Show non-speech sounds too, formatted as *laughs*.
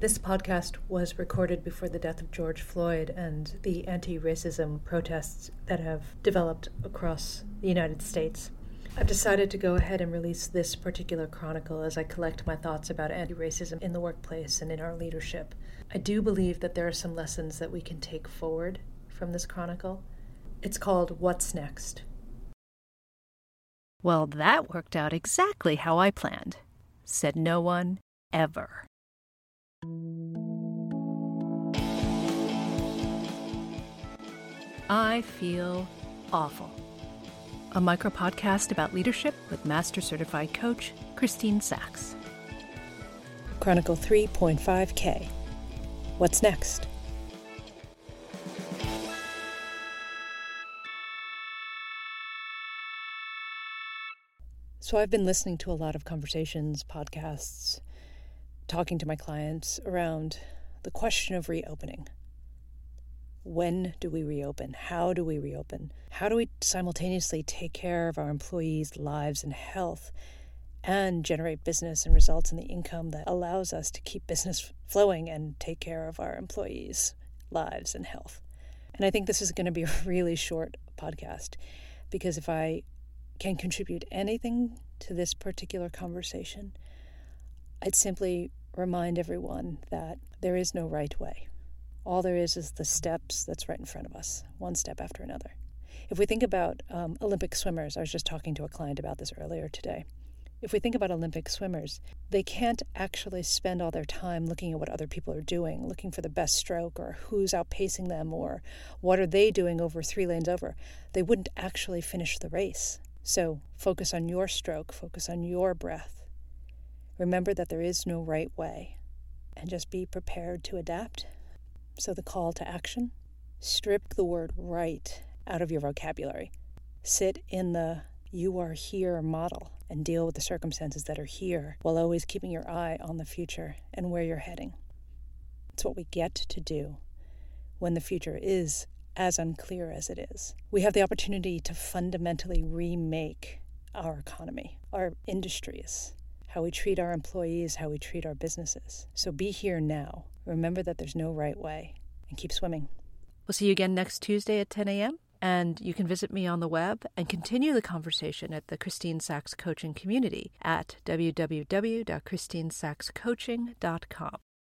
This podcast was recorded before the death of George Floyd and the anti racism protests that have developed across the United States. I've decided to go ahead and release this particular chronicle as I collect my thoughts about anti racism in the workplace and in our leadership. I do believe that there are some lessons that we can take forward from this chronicle. It's called What's Next? Well, that worked out exactly how I planned, said no one ever. I feel awful. A micro podcast about leadership with Master Certified Coach Christine Sachs. Chronicle 3.5K. What's next? So, I've been listening to a lot of conversations, podcasts, talking to my clients around the question of reopening. When do we reopen? How do we reopen? How do we simultaneously take care of our employees' lives and health and generate business and results in the income that allows us to keep business flowing and take care of our employees' lives and health? And I think this is going to be *laughs* a really short podcast because if I can contribute anything to this particular conversation, I'd simply remind everyone that there is no right way. All there is is the steps that's right in front of us, one step after another. If we think about um, Olympic swimmers, I was just talking to a client about this earlier today. If we think about Olympic swimmers, they can't actually spend all their time looking at what other people are doing, looking for the best stroke or who's outpacing them or what are they doing over three lanes over. They wouldn't actually finish the race. So focus on your stroke, focus on your breath, Remember that there is no right way, and just be prepared to adapt. So, the call to action strip the word right out of your vocabulary. Sit in the you are here model and deal with the circumstances that are here while always keeping your eye on the future and where you're heading. It's what we get to do when the future is as unclear as it is. We have the opportunity to fundamentally remake our economy, our industries, how we treat our employees, how we treat our businesses. So be here now. Remember that there's no right way and keep swimming. We'll see you again next Tuesday at 10 a.m. And you can visit me on the web and continue the conversation at the Christine Sachs Coaching community at www.christinesachscoaching.com.